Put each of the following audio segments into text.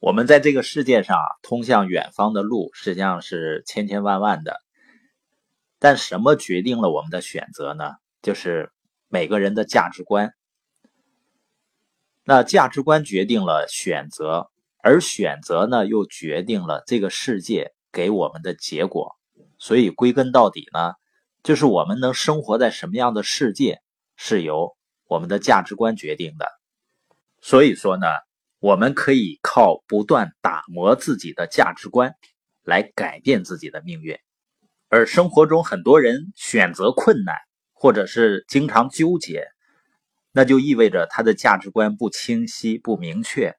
我们在这个世界上通向远方的路实际上是千千万万的，但什么决定了我们的选择呢？就是每个人的价值观。那价值观决定了选择，而选择呢又决定了这个世界给我们的结果。所以归根到底呢，就是我们能生活在什么样的世界，是由我们的价值观决定的。所以说呢。我们可以靠不断打磨自己的价值观来改变自己的命运，而生活中很多人选择困难，或者是经常纠结，那就意味着他的价值观不清晰、不明确，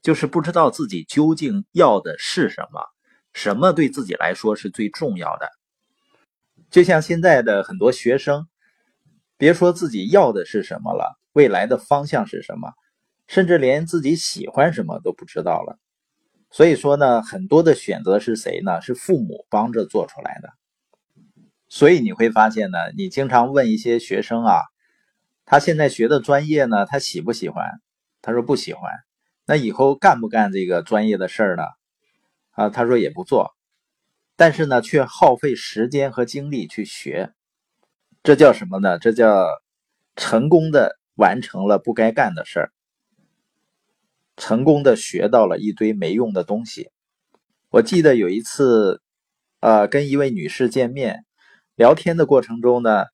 就是不知道自己究竟要的是什么，什么对自己来说是最重要的。就像现在的很多学生，别说自己要的是什么了，未来的方向是什么。甚至连自己喜欢什么都不知道了，所以说呢，很多的选择是谁呢？是父母帮着做出来的。所以你会发现呢，你经常问一些学生啊，他现在学的专业呢，他喜不喜欢？他说不喜欢。那以后干不干这个专业的事儿呢？啊，他说也不做，但是呢，却耗费时间和精力去学，这叫什么呢？这叫成功的完成了不该干的事儿。成功的学到了一堆没用的东西。我记得有一次，呃，跟一位女士见面，聊天的过程中呢，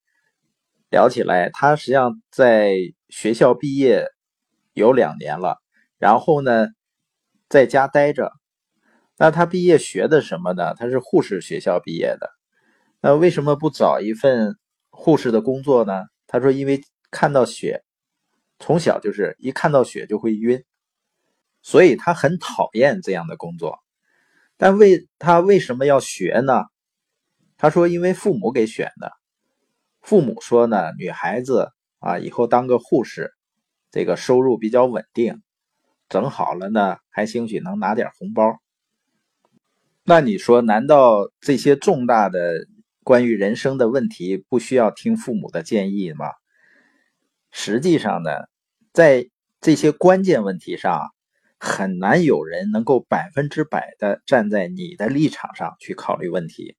聊起来，她实际上在学校毕业有两年了，然后呢，在家待着。那她毕业学的什么呢？她是护士学校毕业的。那为什么不找一份护士的工作呢？她说，因为看到血，从小就是一看到血就会晕。所以他很讨厌这样的工作，但为他为什么要学呢？他说：“因为父母给选的。父母说呢，女孩子啊，以后当个护士，这个收入比较稳定，整好了呢，还兴许能拿点红包。那你说，难道这些重大的关于人生的问题不需要听父母的建议吗？实际上呢，在这些关键问题上。”很难有人能够百分之百的站在你的立场上去考虑问题。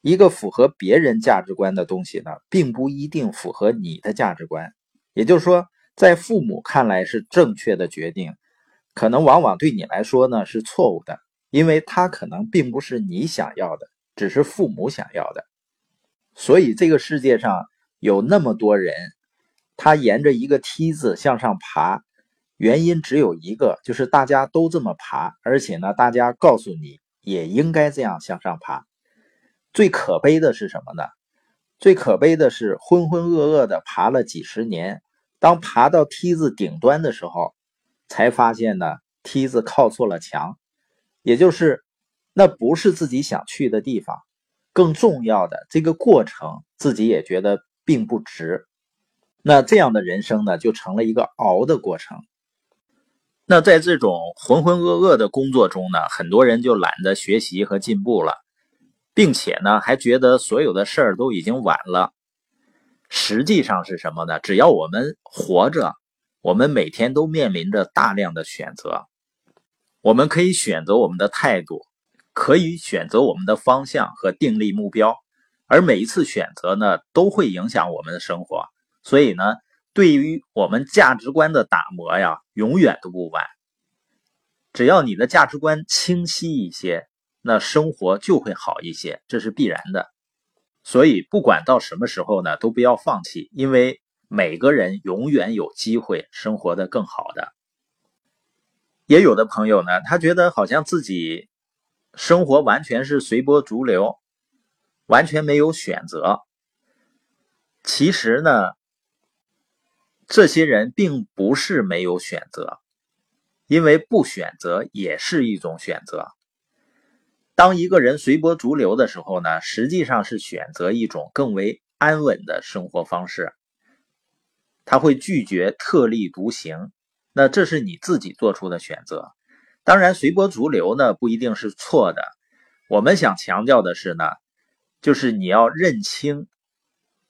一个符合别人价值观的东西呢，并不一定符合你的价值观。也就是说，在父母看来是正确的决定，可能往往对你来说呢是错误的，因为他可能并不是你想要的，只是父母想要的。所以这个世界上有那么多人，他沿着一个梯子向上爬。原因只有一个，就是大家都这么爬，而且呢，大家告诉你也应该这样向上爬。最可悲的是什么呢？最可悲的是浑浑噩噩的爬了几十年，当爬到梯子顶端的时候，才发现呢，梯子靠错了墙，也就是那不是自己想去的地方。更重要的，这个过程自己也觉得并不值。那这样的人生呢，就成了一个熬的过程。那在这种浑浑噩噩的工作中呢，很多人就懒得学习和进步了，并且呢，还觉得所有的事儿都已经晚了。实际上是什么呢？只要我们活着，我们每天都面临着大量的选择。我们可以选择我们的态度，可以选择我们的方向和定立目标，而每一次选择呢，都会影响我们的生活。所以呢。对于我们价值观的打磨呀，永远都不晚。只要你的价值观清晰一些，那生活就会好一些，这是必然的。所以，不管到什么时候呢，都不要放弃，因为每个人永远有机会生活的更好的。也有的朋友呢，他觉得好像自己生活完全是随波逐流，完全没有选择。其实呢。这些人并不是没有选择，因为不选择也是一种选择。当一个人随波逐流的时候呢，实际上是选择一种更为安稳的生活方式。他会拒绝特立独行，那这是你自己做出的选择。当然，随波逐流呢不一定是错的。我们想强调的是呢，就是你要认清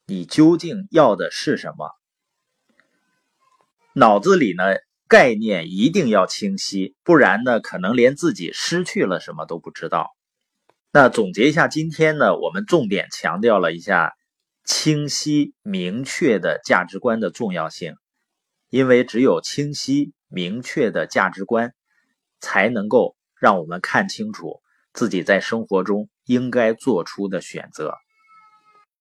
你究竟要的是什么。脑子里呢，概念一定要清晰，不然呢，可能连自己失去了什么都不知道。那总结一下，今天呢，我们重点强调了一下清晰明确的价值观的重要性，因为只有清晰明确的价值观，才能够让我们看清楚自己在生活中应该做出的选择。